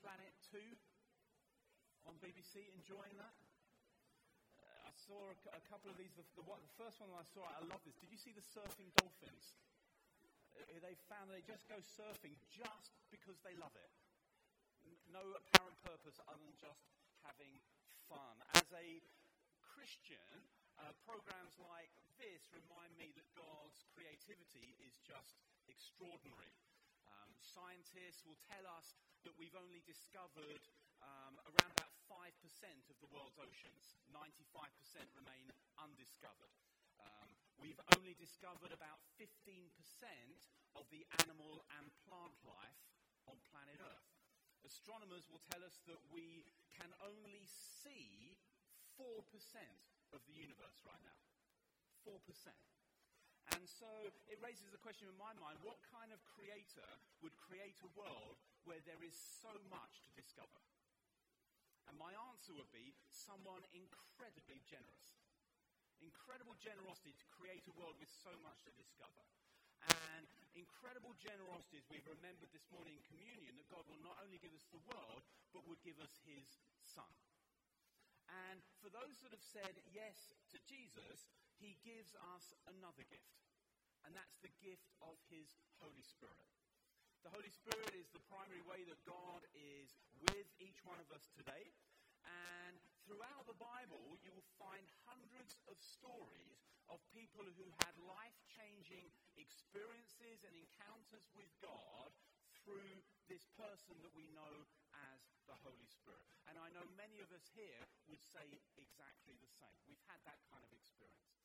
Planet 2 on BBC? Enjoying that? Uh, I saw a, a, couple of these. The, the, the, first one I saw, I love this. Did you see the surfing dolphins? Uh, they found they just go surfing just because they love it. No apparent purpose other than just having fun. As a Christian, uh, programs like this remind me that God's creativity is just extraordinary. Scientists will tell us that we've only discovered um, around about 5% of the world's oceans. 95% remain undiscovered. Um, we've only discovered about 15% of the animal and plant life on planet Earth. Astronomers will tell us that we can only see 4% of the universe right now. 4%. And so it raises the question in my mind what kind of creator would create a world where there is so much to discover? And my answer would be someone incredibly generous. Incredible generosity to create a world with so much to discover. And incredible generosity as we've remembered this morning in communion that God will not only give us the world, but would give us his Son. And for those that have said yes to Jesus, he gives us another gift. And that's the gift of his Holy Spirit. The Holy Spirit is the primary way that God is with each one of us today. And throughout the Bible, you will find hundreds of stories of people who had life changing experiences and encounters with God through this person that we know as the Holy Spirit. And I know many of us here would say exactly the same. We've had that kind of experience.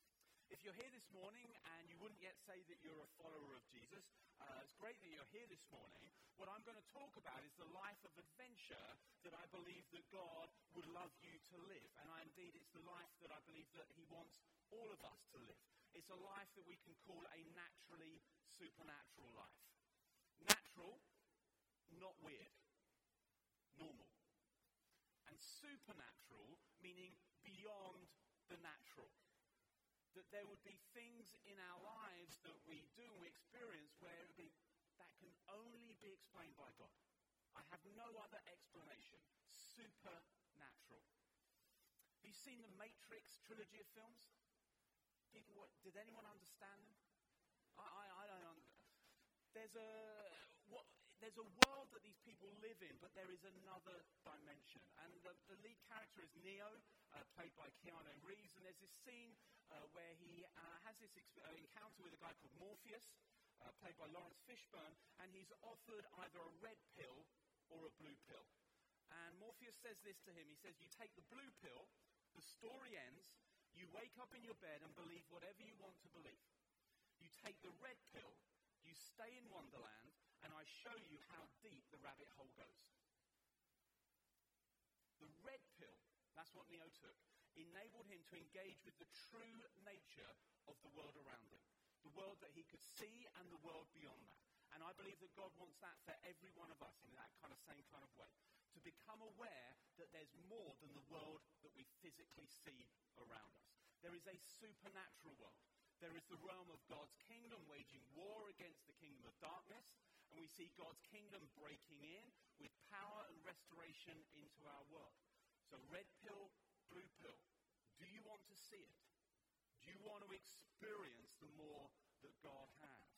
If you're here this morning and you wouldn't yet say that you're a follower of Jesus, uh, it's great that you're here this morning. What I'm going to talk about is the life of adventure that I believe that God would love you to live. And I, indeed, it's the life that I believe that He wants all of us to live. It's a life that we can call a naturally supernatural life. Natural, not weird. Normal. And supernatural, meaning beyond the natural that there would be things in our lives that we do and we experience where be, that can only be explained by God. I have no other explanation. Supernatural. Have you seen the Matrix trilogy of films? People, what, did anyone understand them? I, I, I don't understand. There's a what, there's a world that these people live in, but there is another dimension. And the, the lead character is Neo, uh, played by Keanu Reeves, and there's this scene uh, where he uh, has this uh, encounter with a guy called Morpheus, uh, played by Laurence Fishburne, and he's offered either a red pill or a blue pill. And Morpheus says this to him. He says, You take the blue pill, the story ends, you wake up in your bed and believe whatever you want to believe. You take the red pill, you stay in Wonderland, and I show you how deep the rabbit hole goes. The red pill, that's what Neo took, enabled him to engage with the true nature of the world around him, the world that he could see and the world beyond that. And I believe that God wants that for every one of us in that kind of same kind of way. To become aware that there's more than the world that we physically see around us. There is a supernatural world. There is the realm of God's kingdom waging war against the kingdom of darkness and we see God's kingdom breaking in with power and restoration into our world. So, red pill, blue pill. Do you want to see it? Do you want to experience the more that God has?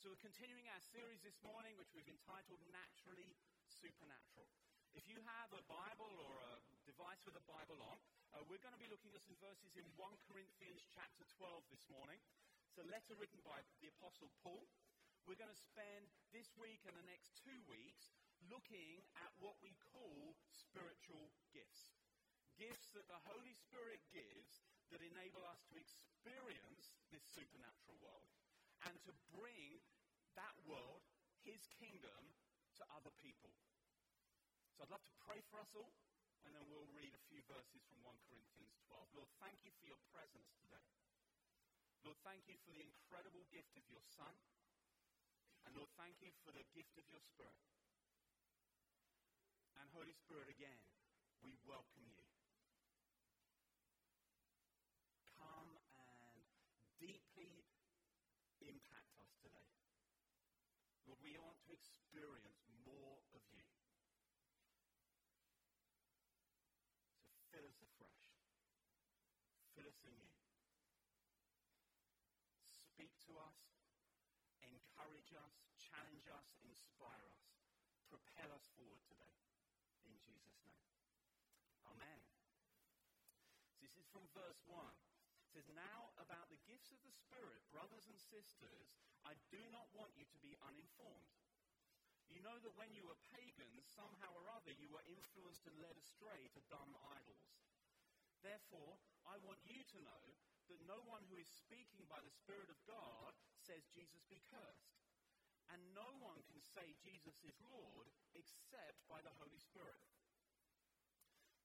So, we're continuing our series this morning, which we've entitled Naturally Supernatural. If you have a Bible or a device with a Bible on, uh, we're going to be looking at some verses in 1 Corinthians chapter 12 this morning. It's a letter written by the Apostle Paul we're going to spend this week and the next two weeks looking at what we call spiritual gifts. Gifts that the Holy Spirit gives that enable us to experience this supernatural world and to bring that world, His kingdom, to other people. So I'd love to pray for us all, and then we'll read a few verses from 1 Corinthians 12. Lord, thank you for your presence today. Lord, thank you for the incredible gift of your Son. And Lord, thank you for the gift of your Spirit. And Holy Spirit, again, we welcome you. Come and deeply impact us today. Lord, we want to experience more of you. So fill us afresh. Fill us anew. Speak to us. Encourage us. Challenge us. Inspire us. Propel us forward today. Jesus' name. Amen. This is from verse 1. It says, Now about the gifts of the Spirit, brothers and sisters, I do not want you to be uninformed. You know that when you were pagans, somehow or other you were influenced and led astray to dumb idols. Therefore, I want you to know that no one who is speaking by the Spirit of God says Jesus be cursed. And no one can say Jesus is Lord except by the Holy Spirit.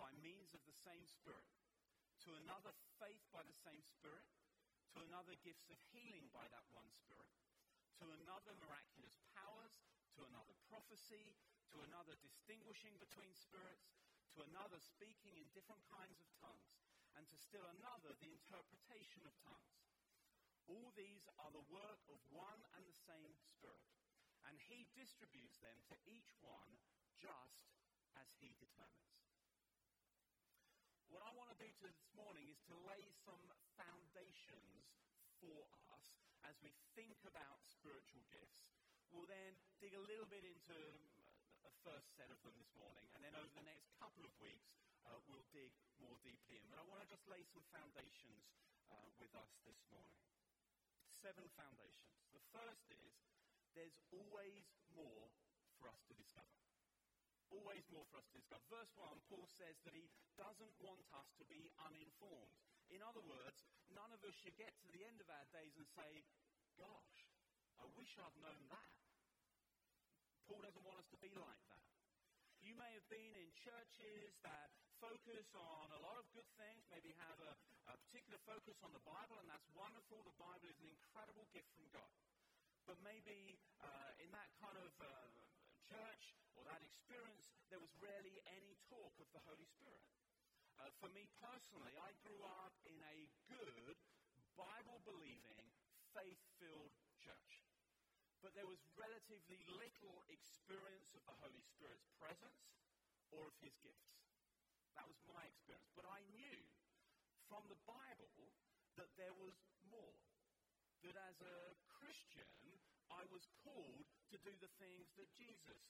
by means of the same Spirit, to another, faith by the same Spirit, to another, gifts of healing by that one Spirit, to another, miraculous powers to another prophecy, to another distinguishing between spirits, to another speaking in different kinds of tongues, and to still another the interpretation of tongues. All these are the work of one and the same Spirit, and He distributes them to each one just as He determines. What I want to do this morning is to lay some foundations for us as we think about spiritual gifts We'll then dig a little bit into uh, a first set of them this morning, and then over the next couple of weeks, uh, we'll dig more deeply in. But I want to just lay some foundations uh, with us this morning. Seven foundations. The first is there's always more for us to discover. Always more for us to discover. Verse 1, Paul says that he doesn't want us to be uninformed. In other words, none of us should get to the end of our days and say, Gosh, I wish I'd known that. Paul doesn't want us to be like that. You may have been in churches that focus on a lot of good things, maybe have a, a particular focus on the Bible, and that's wonderful. The Bible is an incredible gift from God. But maybe uh, in that kind of uh, church or that experience, there was rarely any talk of the Holy Spirit. Uh, for me personally, I grew up in a good, Bible believing, faith filled church but there was relatively little experience of the Holy Spirit's presence or of his gifts. That was my experience. But I knew from the Bible that there was more. That as a Christian, I was called to do the things that Jesus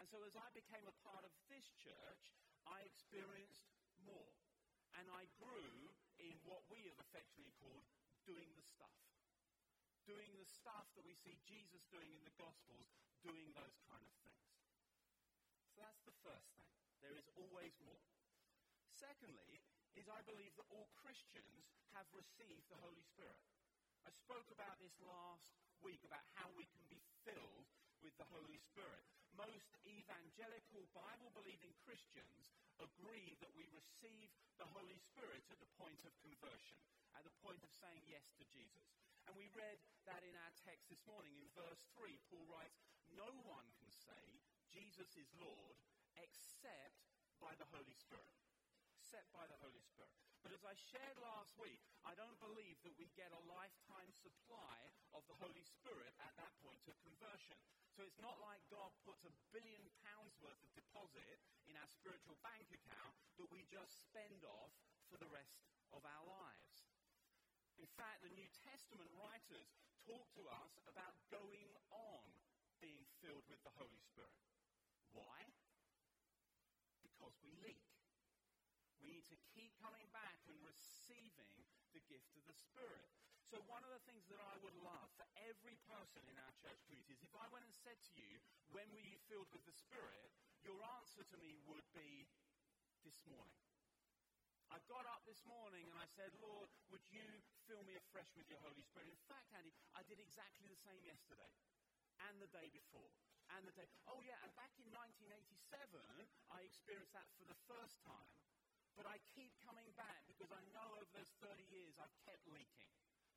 And so as I became a part of this church, I experienced more. And I grew in what we have affectionately called doing the stuff doing the stuff that we see Jesus doing in the Gospels, doing those kind of things. So that's the first thing. There is always more. Secondly, is I believe that all Christians have received the Holy Spirit. I spoke about this last week about how we can be filled with the Holy Spirit. Most evangelical Bible believing Christians agree that we receive the Holy Spirit at the point of conversion, at the point of saying yes to Jesus. And we read that in our text this morning in verse 3. Paul writes, No one can say Jesus is Lord except by the Holy Spirit. Except by the Holy Spirit. But as I shared last week, I don't believe that we get a lifetime supply of the Holy Spirit at that point of conversion. So it's not like God puts a billion pounds worth of deposit in our spiritual bank account that we just spend off for the rest of our lives. In fact, the New Testament writers talk to us about going on being filled with the Holy Spirit. Why? Because we leak. We need to keep coming back and receiving the gift of the Spirit. So, one of the things that I would love for every person in our church community is if I went and said to you, When were you filled with the Spirit? your answer to me would be this morning. I got up this morning and I said, Lord, would you fill me afresh with your Holy Spirit? In fact, Andy, I did exactly the same yesterday and the day before and the day. Oh, yeah, and back in 1987, I experienced that for the first time. But I keep coming back because I know over those 30 years I've kept leaking.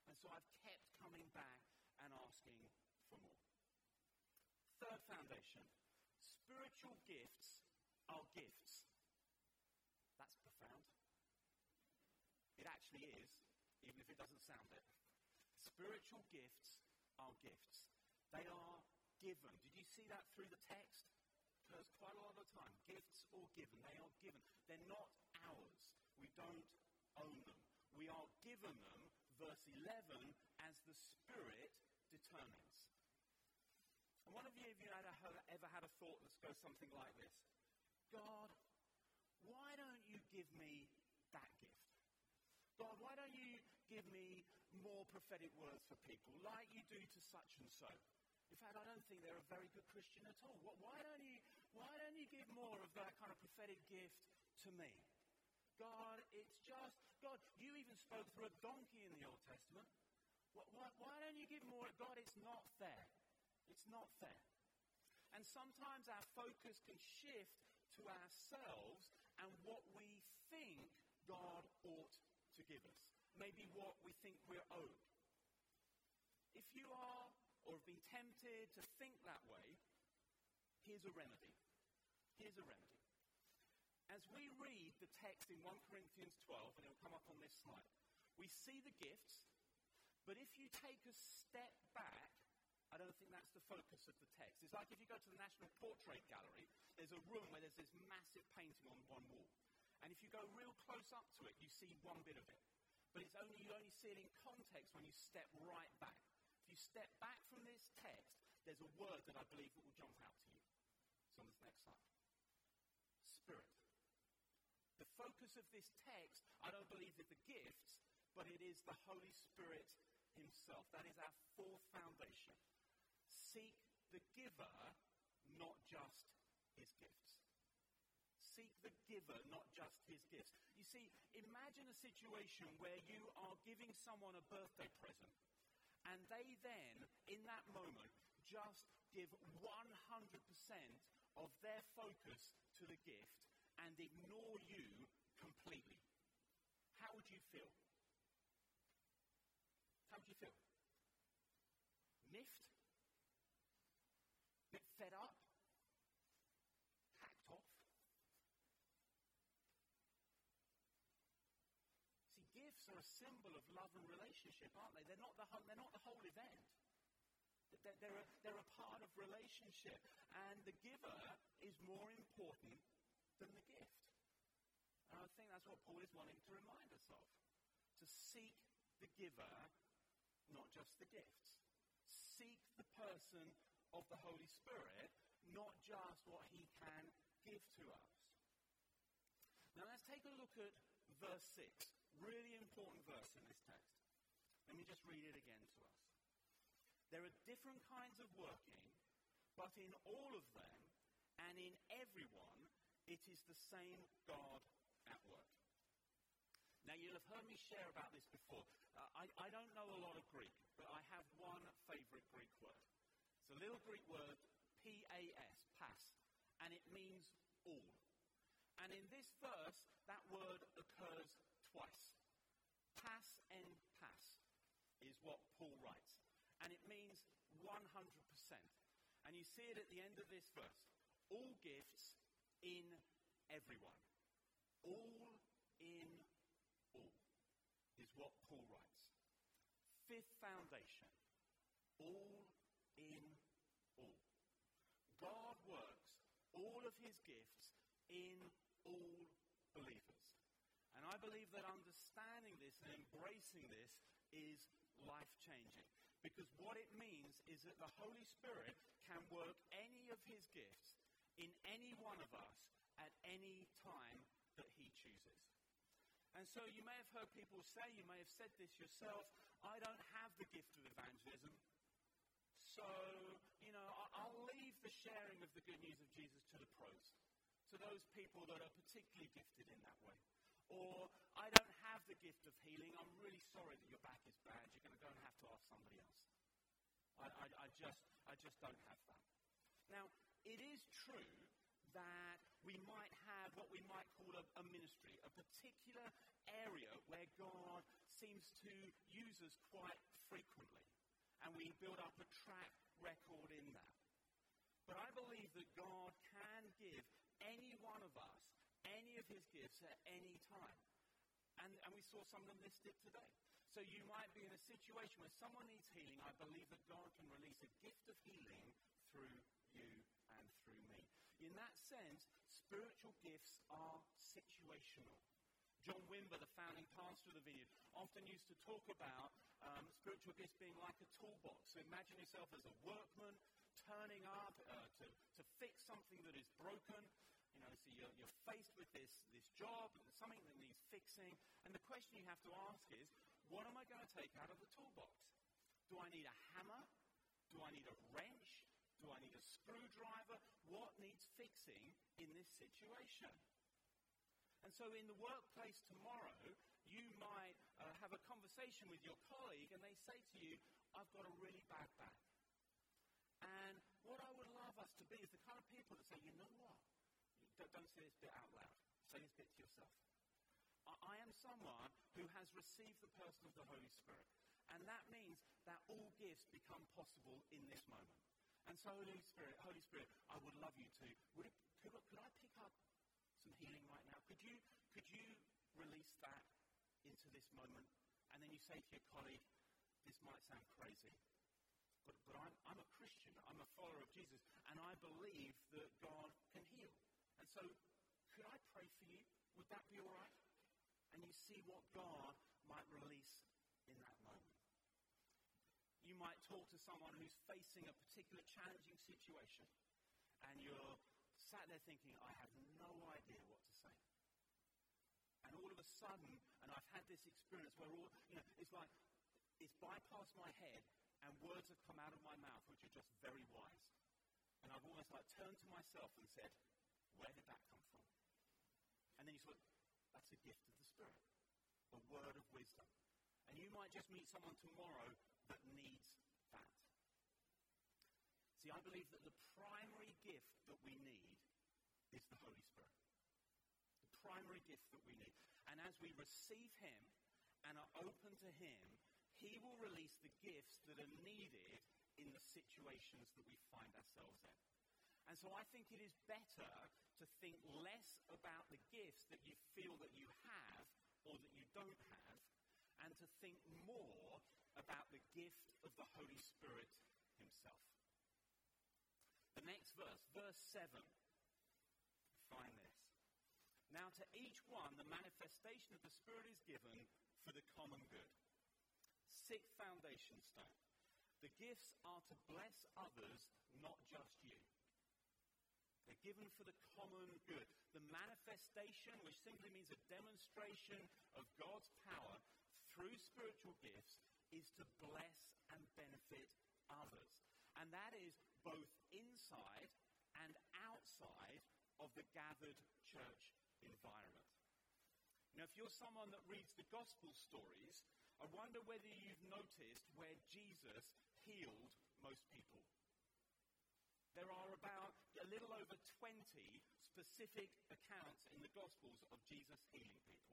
And so I've kept coming back and asking for more. Third foundation spiritual gifts are gifts. That's profound. It actually is, even if it doesn't sound it. Spiritual gifts are gifts. They are given. Did you see that through the text? Because quite a lot of the time. Gifts or given. They are given. They're not. We don't own them. We are given them, verse 11, as the Spirit determines. And one of you, have you ever had a thought that goes something like this? God, why don't you give me that gift? God, why don't you give me more prophetic words for people like you do to such and so? In fact, I don't think they're a very good Christian at all. Why don't you, why don't you give more of that kind of prophetic gift to me? God, it's just, God, you even spoke through a donkey in the Old Testament. Why, why don't you give more? God, it's not fair. It's not fair. And sometimes our focus can shift to ourselves and what we think God ought to give us. Maybe what we think we're owed. If you are or have been tempted to think that way, here's a remedy. Here's a remedy. As we read the text in 1 Corinthians 12, and it'll come up on this slide, we see the gifts, but if you take a step back, I don't think that's the focus of the text. It's like if you go to the National Portrait Gallery, there's a room where there's this massive painting on one wall. And if you go real close up to it, you see one bit of it. But it's only, you only see it in context when you step right back If you step back from this text, there's a word that I believe that will jump out to you. It's on this next slide. Spirit. Focus of this text, I don't believe is the gifts, but it is the Holy Spirit himself. That is our fourth foundation. Seek the giver, not just his gifts. Seek the giver, not just his gifts. You see, imagine a situation where you are giving someone a birthday present and they then, in that moment, just give 100% of their focus to the gift and ignore you completely. How would you feel? How would you feel? Miffed? Bit fed up? Hacked off? See, gifts are a symbol of love and relationship, aren't they? They're not the whole, they're not the whole event. They're, a, they're a part of relationship. And the giver is more important than the gift. And I think that's what Paul is wanting to remind us of. To seek the giver, not just the gift. Seek the person of the Holy Spirit, not just what he can give to us. Now let's take a look at verse 6. Really important verse in this text. Let me just read it again to us. There are different kinds of working, but in all of them and in everyone, it is the same God at work. Now, you'll have heard me share about this before. Uh, I, I don't know a lot of Greek, but I have one favorite Greek word. It's a little Greek word, P A S, pass, and it means all. And in this verse, that word occurs twice. Pass and pass is what Paul writes. And it means 100%. And you see it at the end of this verse. All gifts in everyone. All in all is what Paul writes. Fifth foundation. All in all. God works all of his gifts in all believers. And I believe that understanding this and embracing this is life changing. Because what it means is that the Holy Spirit can work any of his gifts in any one of us at any time that he chooses. And so you may have heard people say, you may have said this yourself, I don't have the gift of evangelism. So, you know, I'll leave the sharing of the good news of Jesus to the pros, to those people that are particularly gifted in that way. Or, I don't have the gift of healing. I'm really sorry that your back is bad. You're going to go and have to ask somebody else. I, I, I, just, I just don't have that. Now, it is true that we might have what we might call a, a ministry, a particular area where God seems to use us quite frequently, and we build up a track record in that. But I believe that God can give any one of us any of his gifts at any time. And, and we saw some of them listed today. So you might be in a situation where someone needs healing. I believe that God can release a gift of healing through you and through me. In that sense, spiritual gifts are situational. John Wimber, the founding pastor of the vineyard, often used to talk about um, spiritual gifts being like a toolbox. So imagine yourself as a workman turning up uh, to, to fix something that is broken. You know, so you're, you're faced with this, this job, something that needs fixing. And the question you have to ask is, what am I going to take out of the toolbox? Do I need a hammer? Do I need a wrench? Do I need a screwdriver? What needs fixing in this situation? And so in the workplace tomorrow, you might uh, have a conversation with your colleague and they say to you, I've got a really bad back. And what I would love us to be is the kind of people that say, you know what? Don't, don't say this bit out loud. Say this bit to yourself. I, I am someone who has received the person of the Holy Spirit. And that means that all gifts become possible in this moment. And so, Holy Spirit, Holy Spirit, I would love you to. Would it, could, could I pick up some healing right now? Could you, could you release that into this moment? And then you say to your colleague, this might sound crazy, but, but I'm, I'm a Christian. I'm a follower of Jesus. And I believe that God can heal. And so, could I pray for you? Would that be all right? And you see what God might release in that. You might talk to someone who's facing a particular challenging situation, and you're sat there thinking, I have no idea what to say. And all of a sudden, and I've had this experience where all, you know, it's like it's bypassed my head, and words have come out of my mouth which are just very wise. And I've almost like turned to myself and said, Where did that come from? And then you thought, That's a gift of the Spirit, a word of wisdom. And you might just meet someone tomorrow that needs that. See, I believe that the primary gift that we need is the Holy Spirit. The primary gift that we need. And as we receive Him and are open to Him, he will release the gifts that are needed in the situations that we find ourselves in. And so I think it is better to think less about the gifts that you feel that you have or that you don't have, and to think more about the gift of the Holy Spirit Himself. The next verse, verse 7. Find this. Now, to each one, the manifestation of the Spirit is given for the common good sixth foundation stone. The gifts are to bless others, not just you. They're given for the common good. The manifestation, which simply means a demonstration of God's power through spiritual gifts, is to bless and benefit others. And that is both inside and outside of the gathered church environment. Now, if you're someone that reads the gospel stories, I wonder whether you've noticed where Jesus healed most people. There are about a little over 20 specific accounts in the Gospels of Jesus healing people.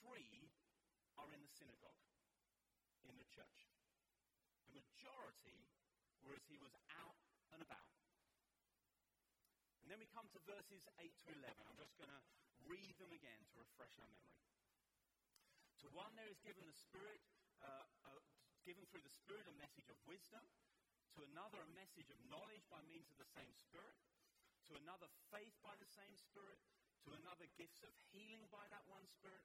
Three are in the synagogue, in the church. The majority were as he was out and about. And then we come to verses 8 to 11. I'm just going to read them again to refresh our memory. To one there is given the Spirit, uh, uh, given through the Spirit a message of wisdom. To another a message of knowledge by means of the same Spirit. To another faith by the same Spirit. To another gifts of healing by that one Spirit.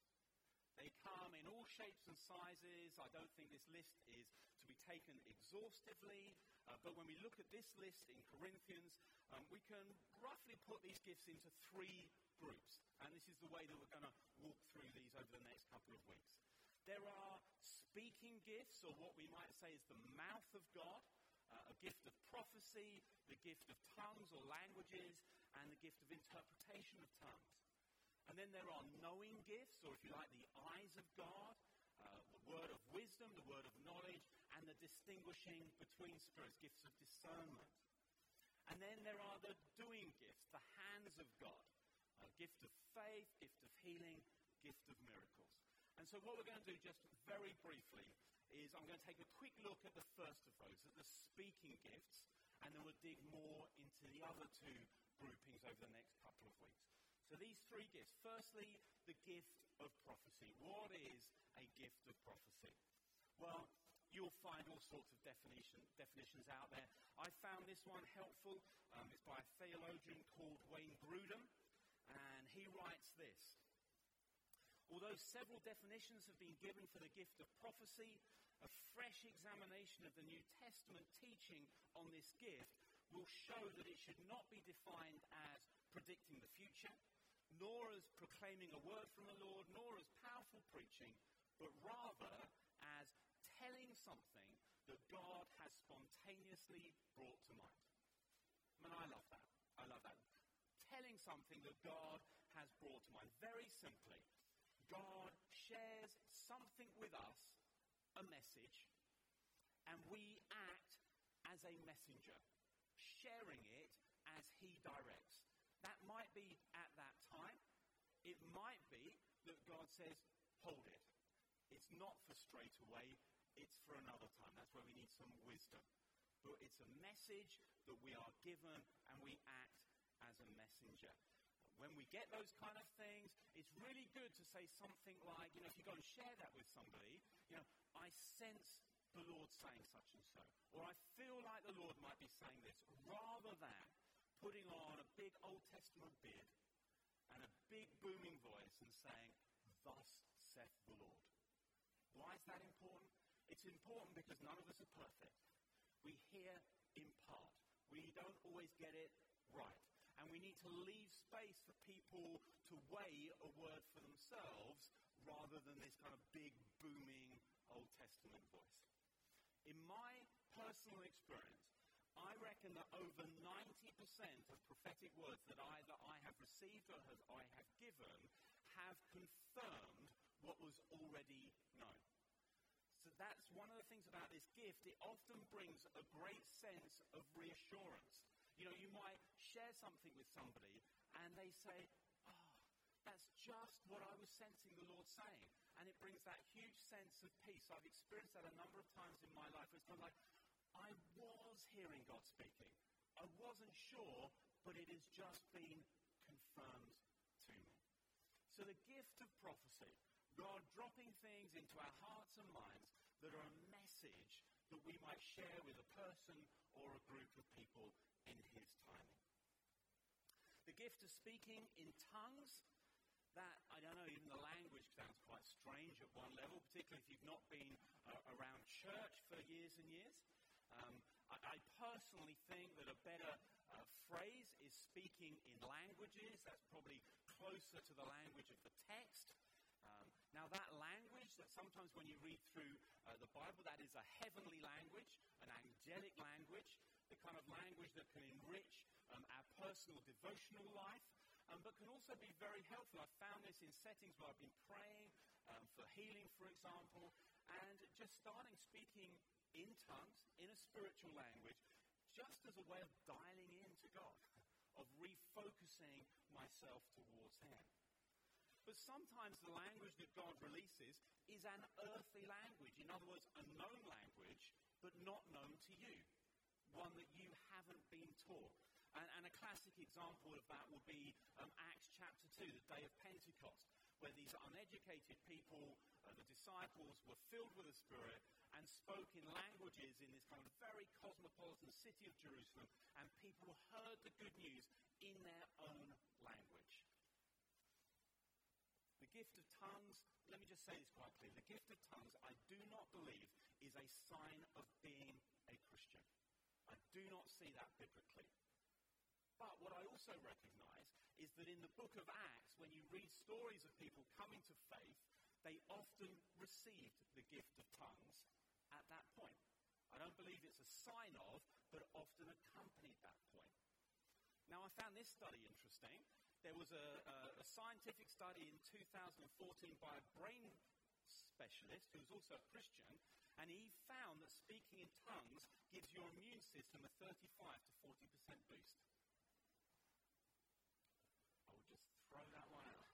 They come in all shapes and sizes. I don't think this list is to be taken exhaustively, uh, but when we look at this list in Corinthians, um, we can roughly put these gifts into three groups. And this is the way that we're going to walk through these over the next couple of weeks. There are speaking gifts, or what we might say is the mouth of God, uh, a gift of prophecy, the gift of tongues or languages, and the gift of interpretation of tongues. Then there are knowing gifts, or if you like, the eyes of God, uh, the word of wisdom, the word of knowledge, and the distinguishing between spirits, gifts of discernment. And then there are the doing gifts, the hands of God, a gift of faith, gift of healing, gift of miracles. And so, what we're going to do just very briefly is I'm going to take a quick look at the first of those, at the speaking gifts, and then we'll dig more into the other two groupings over the next couple of weeks. So, these three gifts. Firstly, the gift of prophecy. What is a gift of prophecy? Well, you'll find all sorts of definition, definitions out there. I found this one helpful. Um, it's by a theologian called Wayne Grudem, and he writes this. Although several definitions have been given for the gift of prophecy, a fresh examination of the New Testament teaching on this gift will show that it should not be defined as predicting the future, nor as proclaiming a word from the Lord, nor as powerful preaching, but rather as telling something that God has spontaneously brought to mind. I mean, I love that. I love that. Telling something that God has brought to mind. Very simply, God shares something with us, a message, and we act as a messenger, sharing it as He directs. That might be at that time. It might be that God says, hold it. It's not for straight away, it's for another time. That's where we need some wisdom. But it's a message that we are given and we act as a messenger. When we get those kind of things, it's really good to say something like, you know, if you go and share that with somebody, you know, I sense the Lord saying such and so. Or I feel like the Lord might be saying this, rather than putting on a big Old Testament beard and a big booming voice and saying, Thus saith the Lord. Why is that important? It's important because none of us are perfect. We hear in part. We don't always get it right. And we need to leave space for people to weigh a word for themselves rather than this kind of big, booming Old Testament voice. In my personal experience, I reckon that over 90% of prophetic words that either received or have, I have given have confirmed what was already known. So that's one of the things about this gift. It often brings a great sense of reassurance. You know, you might share something with somebody and they say, Oh, that's just what I was sensing the Lord saying. And it brings that huge sense of peace. I've experienced that a number of times in my life. It's kind of like, I was hearing God speaking. I wasn't sure, but it has just been confirmed to me. So the gift of prophecy God dropping things into our hearts and minds that are a message that we might share with a person or a group of people in His timing. The gift of speaking in tongues, that, I don't know, even the language sounds quite strange at one level, particularly if you've not been uh, around church for years and years. Um, I, personally think that a better uh, phrase is speaking in languages. That's probably closer to the language of the text. Now, that language that sometimes when you read through uh, the Bible, that is a heavenly language, an angelic language, the kind of language that can enrich um, our personal devotional life, um, but can also be very helpful. I've found this in settings where I've been praying um, for healing, for example, and just starting speaking in tongues, in a spiritual language, just as a way of dialing in to God, of refocusing myself towards Him. But sometimes the language that God releases is an earthly language. In other words, a known language, but not known to you. One that you haven't been taught. And, and a classic example of that would be um, Acts chapter 2, the day of Pentecost, where these uneducated people, uh, the disciples, were filled with the Spirit and spoke in languages in this kind of very cosmopolitan city of Jerusalem, and people heard the good news in their own language The gift of tongues, let me just say this quite clearly. The gift of tongues, I do not believe, is a sign of being a Christian. I do not see that biblically. But what I also recognize is that in the book of Acts, when you read stories of people coming to faith, they often received the gift of tongues at that point. I don't believe it's a sign of, but often accompanied that point. Now, I found this study interesting. There was a, a, a scientific study in 2014 by a brain specialist who was also a Christian, and he found that speaking in tongues gives your immune system a 35 to 40% boost. I will just throw that one out.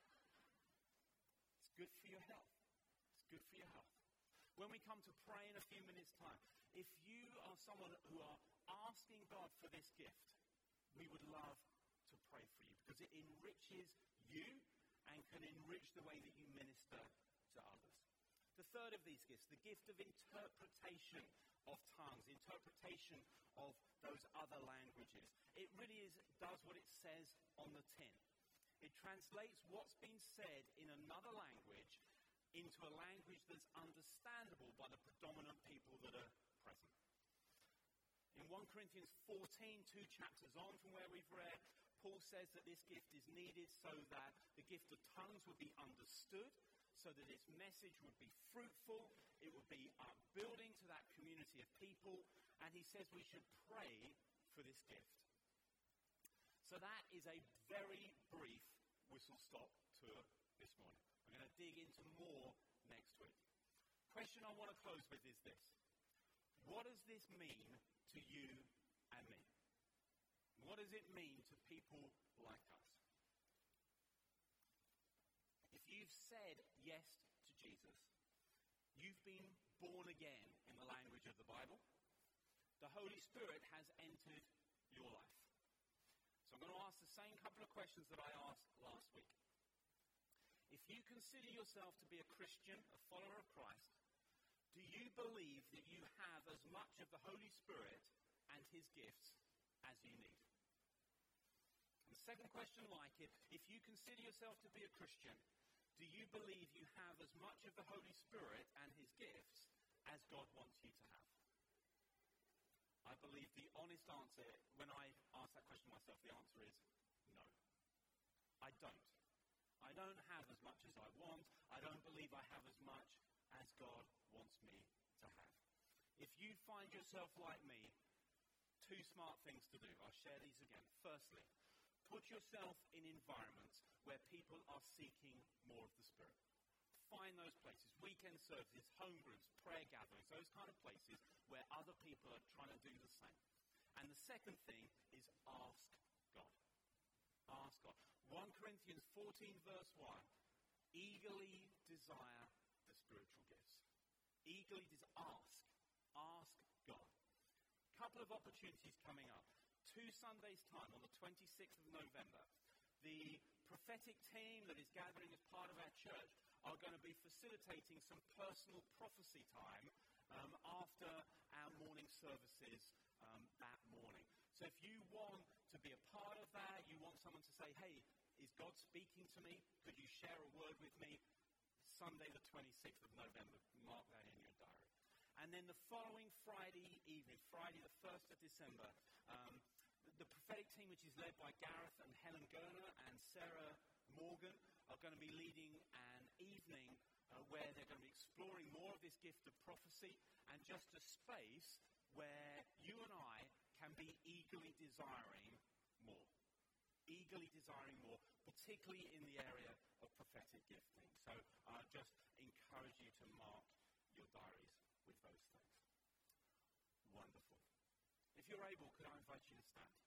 It's good for your health. It's good for your health. When we come to pray in a few minutes' time, if you are someone who are asking God for this gift, we would love to pray for you because it enriches you and can enrich the way that you minister to others. The third of these gifts, the gift of interpretation of tongues, interpretation of those other languages. It really is, does what it says on the tin. It translates what's been said in another language into a language that's understandable by the predominant people that are present. In 1 Corinthians 14, two chapters on from where we've read, Paul says that this gift is needed so that the gift of tongues would be understood, so that its message would be fruitful, it would be upbuilding to that community of people, and he says we should pray for this gift. So that is a very brief whistle stop tour this morning. We're going to dig into more next week. Question I want to close with is this What does this mean to you and me? What does it mean to people like us? If you've said yes to Jesus, you've been born again in the language of the Bible. The Holy Spirit has entered your life. I'm going to ask the same couple of questions that I asked last week. If you consider yourself to be a Christian, a follower of Christ, do you believe that you have as much of the Holy Spirit and his gifts as you need? And the second question, like it, if you consider yourself to be a Christian, do you believe you have as much of the Holy Spirit and his gifts as God wants you to have? I believe the honest answer, when I ask that question myself, the answer is no. I don't. I don't have as much as I want. I don't believe I have as much as God wants me to have. If you find yourself like me, two smart things to do. I'll share these again. Firstly, put yourself in environments where people are seeking more of the Spirit. Find those places, weekend services, home groups, prayer gatherings, those kind of places where other people are trying to do the same. And the second thing is ask God. Ask God. 1 Corinthians 14, verse 1 eagerly desire the spiritual gifts. Eagerly des- ask. Ask God. Couple of opportunities coming up. Two Sundays' time on the 26th of November, the prophetic team that is gathering as part of our church are going to be facilitating some personal prophecy time um, after our morning services um, that morning. So if you want to be a part of that, you want someone to say, hey, is God speaking to me? Could you share a word with me? Sunday, the 26th of November. Mark that in your diary. And then the following Friday evening, Friday, the 1st of December, um, the prophetic team, which is led by Gareth and Helen Gerner and Sarah Morgan, are going to be leading an evening uh, where they're going to be exploring more of this gift of prophecy and just a space where you and I can be eagerly desiring more. Eagerly desiring more, particularly in the area of prophetic gifting. So I uh, just encourage you to mark your diaries with those things. Wonderful. If you're able, could I invite you to stand?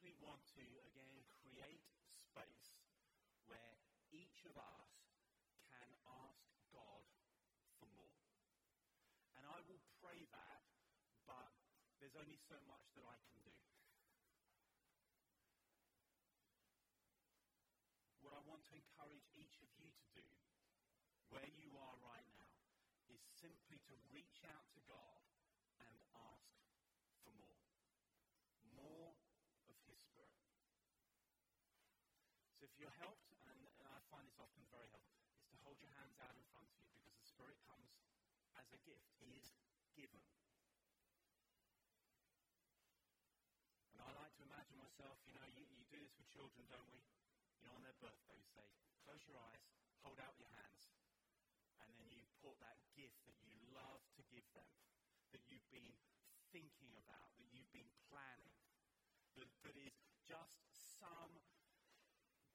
simply want to, again, create space where each of us can ask God for more. And I will pray that, but there's only so much that I can do. What I want to encourage each of you to do, where you are right now, is simply to reach out to God and ask for more. More of His Spirit. So if you're helped and I find this often very helpful, is to hold your hands out in front of you because the Spirit comes as a gift. He is given. And I like to imagine myself, you know, you, you do this with children, don't we? You know, on their birthday, you say, close your eyes, hold out your hands, and then you put that gift that you love to give them, that you've been thinking about, that you've been planning, that, that is just some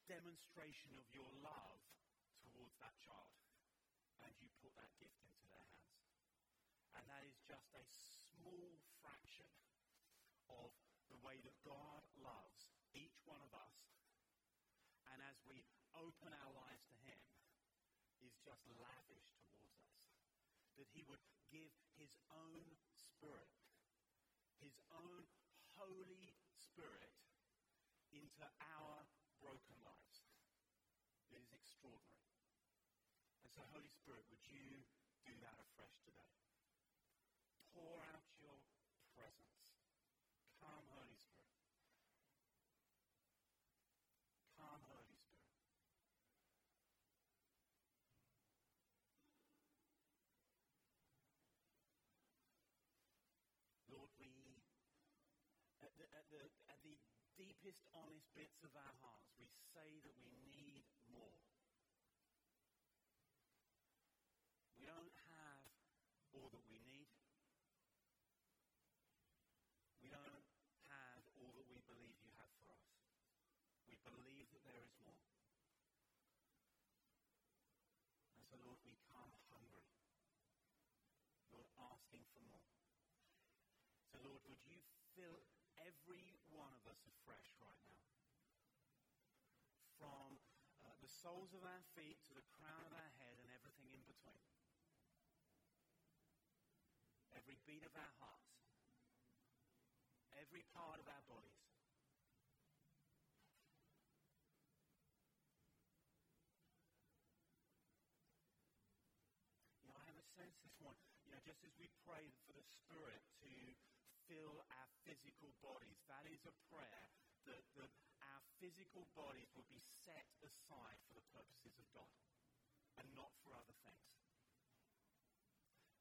demonstration of your love towards that child. And you put that gift into their hands. And that is just a small fraction of the way that God loves each one of us. And as we open our lives to Him, is just lavish towards us. That He would give His own Spirit, His own Holy Spirit into our broken lives. It is extraordinary. And so, Holy Spirit, would you do that afresh today? Pour out your presence. Come, Holy Spirit. Come, Holy Spirit. Lord, we, at the, at the, at the deepest, honest bits of our hearts, we say that we need more. We don't have all that we need. We don't have all that we believe you have for us. We believe that there is more. And so, Lord, we come hungry. Lord, asking for more. So, Lord, would you fill every one of us afresh right now? From uh, the soles of our feet to the crown of our head and everything in between. Every beat of our hearts. Every part of our bodies. You know, I have a sense this morning, you know, just as we pray for the Spirit to fill our physical bodies, that is a prayer that, that our physical bodies will be set aside for the purposes of God and not for other things.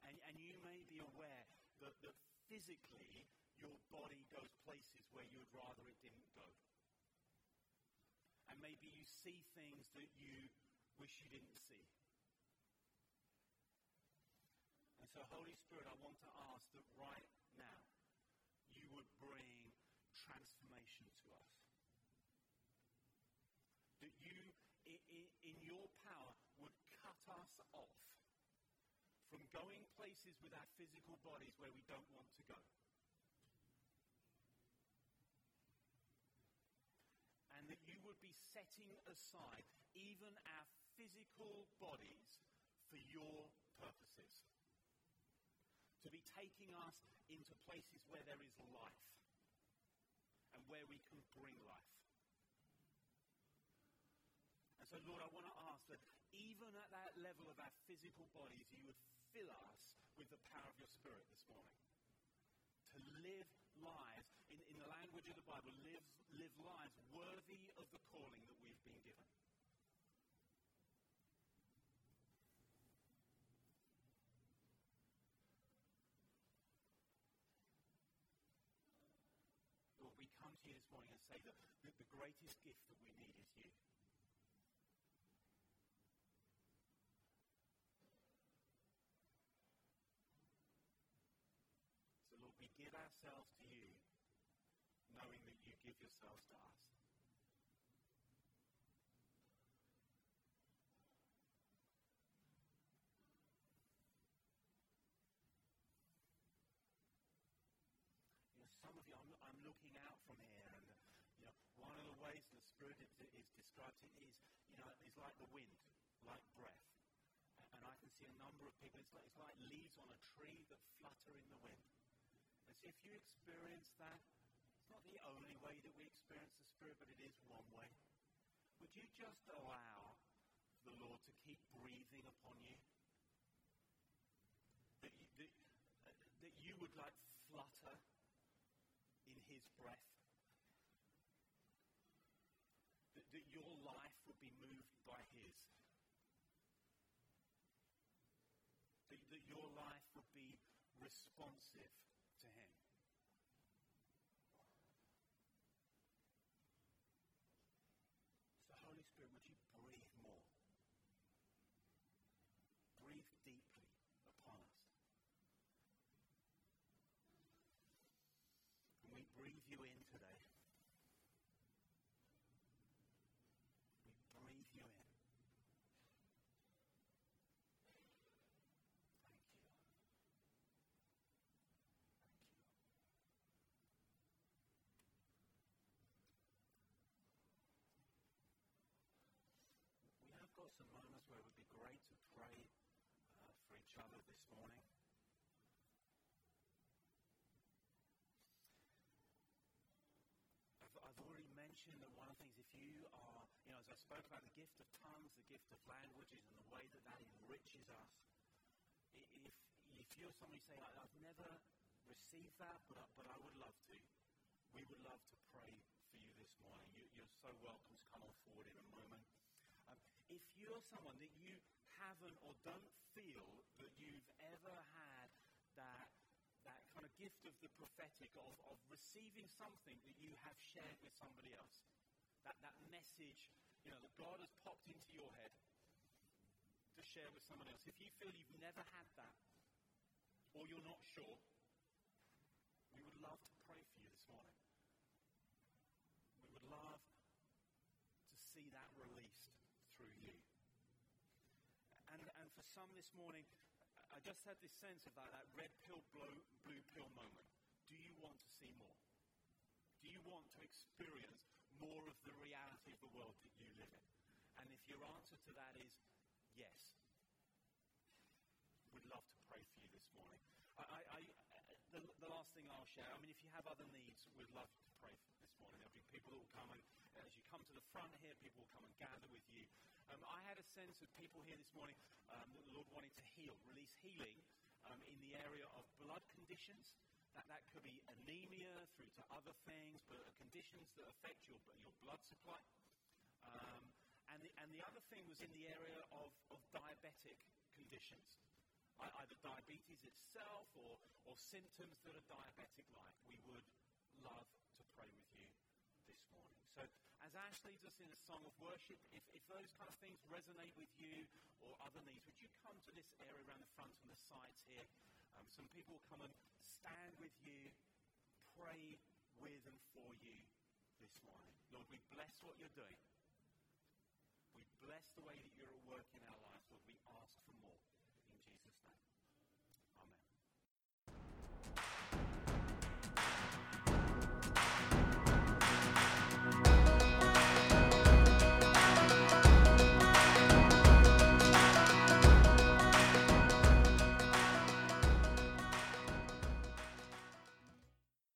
And, and you may be aware that, that physically your body goes places where you would rather it didn't go. And maybe you see things that you wish you didn't see. And so, Holy Spirit, I want to ask that right now would bring transformation to us. That you, in, in your power, would cut us off from going places with our physical bodies where we don't want to go. And that you would be setting aside even our physical bodies for your purposes. To be taking us into places where there is life and where we can bring life. And so, Lord, I want to ask that even at that level of our physical bodies, you would fill us with the power of your Spirit this morning. To live lives, in, in the language of the Bible, live, live lives worthy of the calling that we've been given. Lord, we come to you this morning and say that, that the greatest gift that we need is you. So, Lord, we give ourselves to you, knowing that you give yourselves to us. You know, some of you, I'm, I'm looking out from here, and you know, one of the ways the Spirit is, is described it is, you know, is like the wind, like breath. And I can see a number of people. It's like, it's like leaves on a tree that flutter in the wind. And so if you experience that, it's not the only way that we experience the Spirit, but it is one way. Would you just allow the Lord to keep breathing upon you? That you, that, that you would like flutter in His breath? That, that your life be moved by His. That, that your life would be responsive to Him. So, Holy Spirit, would you breathe more? Breathe deeply upon us. And we breathe you in today. We breathe you in. Thank you. Thank you. We have got some moments where it would be great to pray uh, for each other this morning. I've, I've already mentioned that one of the things, if you are, you know, as I spoke about the gift of tongues, the gift of languages, and the way that that enriches us, if, if you're somebody saying, "I- I've never received that, but, but I would love to, we would love to pray for you this morning. You, you're so welcome to come on forward in a moment. Um, if you're someone that you haven't or don't feel that you've ever had that, that kind of gift of the prophetic, of, of receiving something that you have shared with somebody else, that, that message, you know, that God has popped into your head to share with someone else, if you feel you've never had that, or you're not sure, we would love to pray for you this morning. We would love to see that released through you. And, and for some this morning, I just had this sense of that, that red pill, blue, blue pill moment. Do you want to see more? Do you want to experience more of the reality of the world that you live in? And if your answer to that is yes, we'd love to pray for you this morning. I, I, I, the, the last thing I'll share, I mean, if you have other needs, we'd love to pray for this morning. There'll be people that will come and, as you come to the front here, people will come and gather with you. Um, I had a sense of people here this morning um, that the Lord wanted to heal, release healing um, in the area of blood conditions. That, that could be anemia through to other things, but conditions that affect your, your blood supply. Um, and, the, and the other thing was in the area of, of diabetic conditions, either diabetes itself or, or symptoms that are diabetic like. We would love to pray with you this morning. So, as Ash leads us in a song of worship, if, if those kind of things resonate with you or other needs, would you come to this area around the front and the sides here? Um, some people will come and stand with you, pray with and for you this morning. Lord, we bless what you're doing. We bless the way that you're at work in our lives.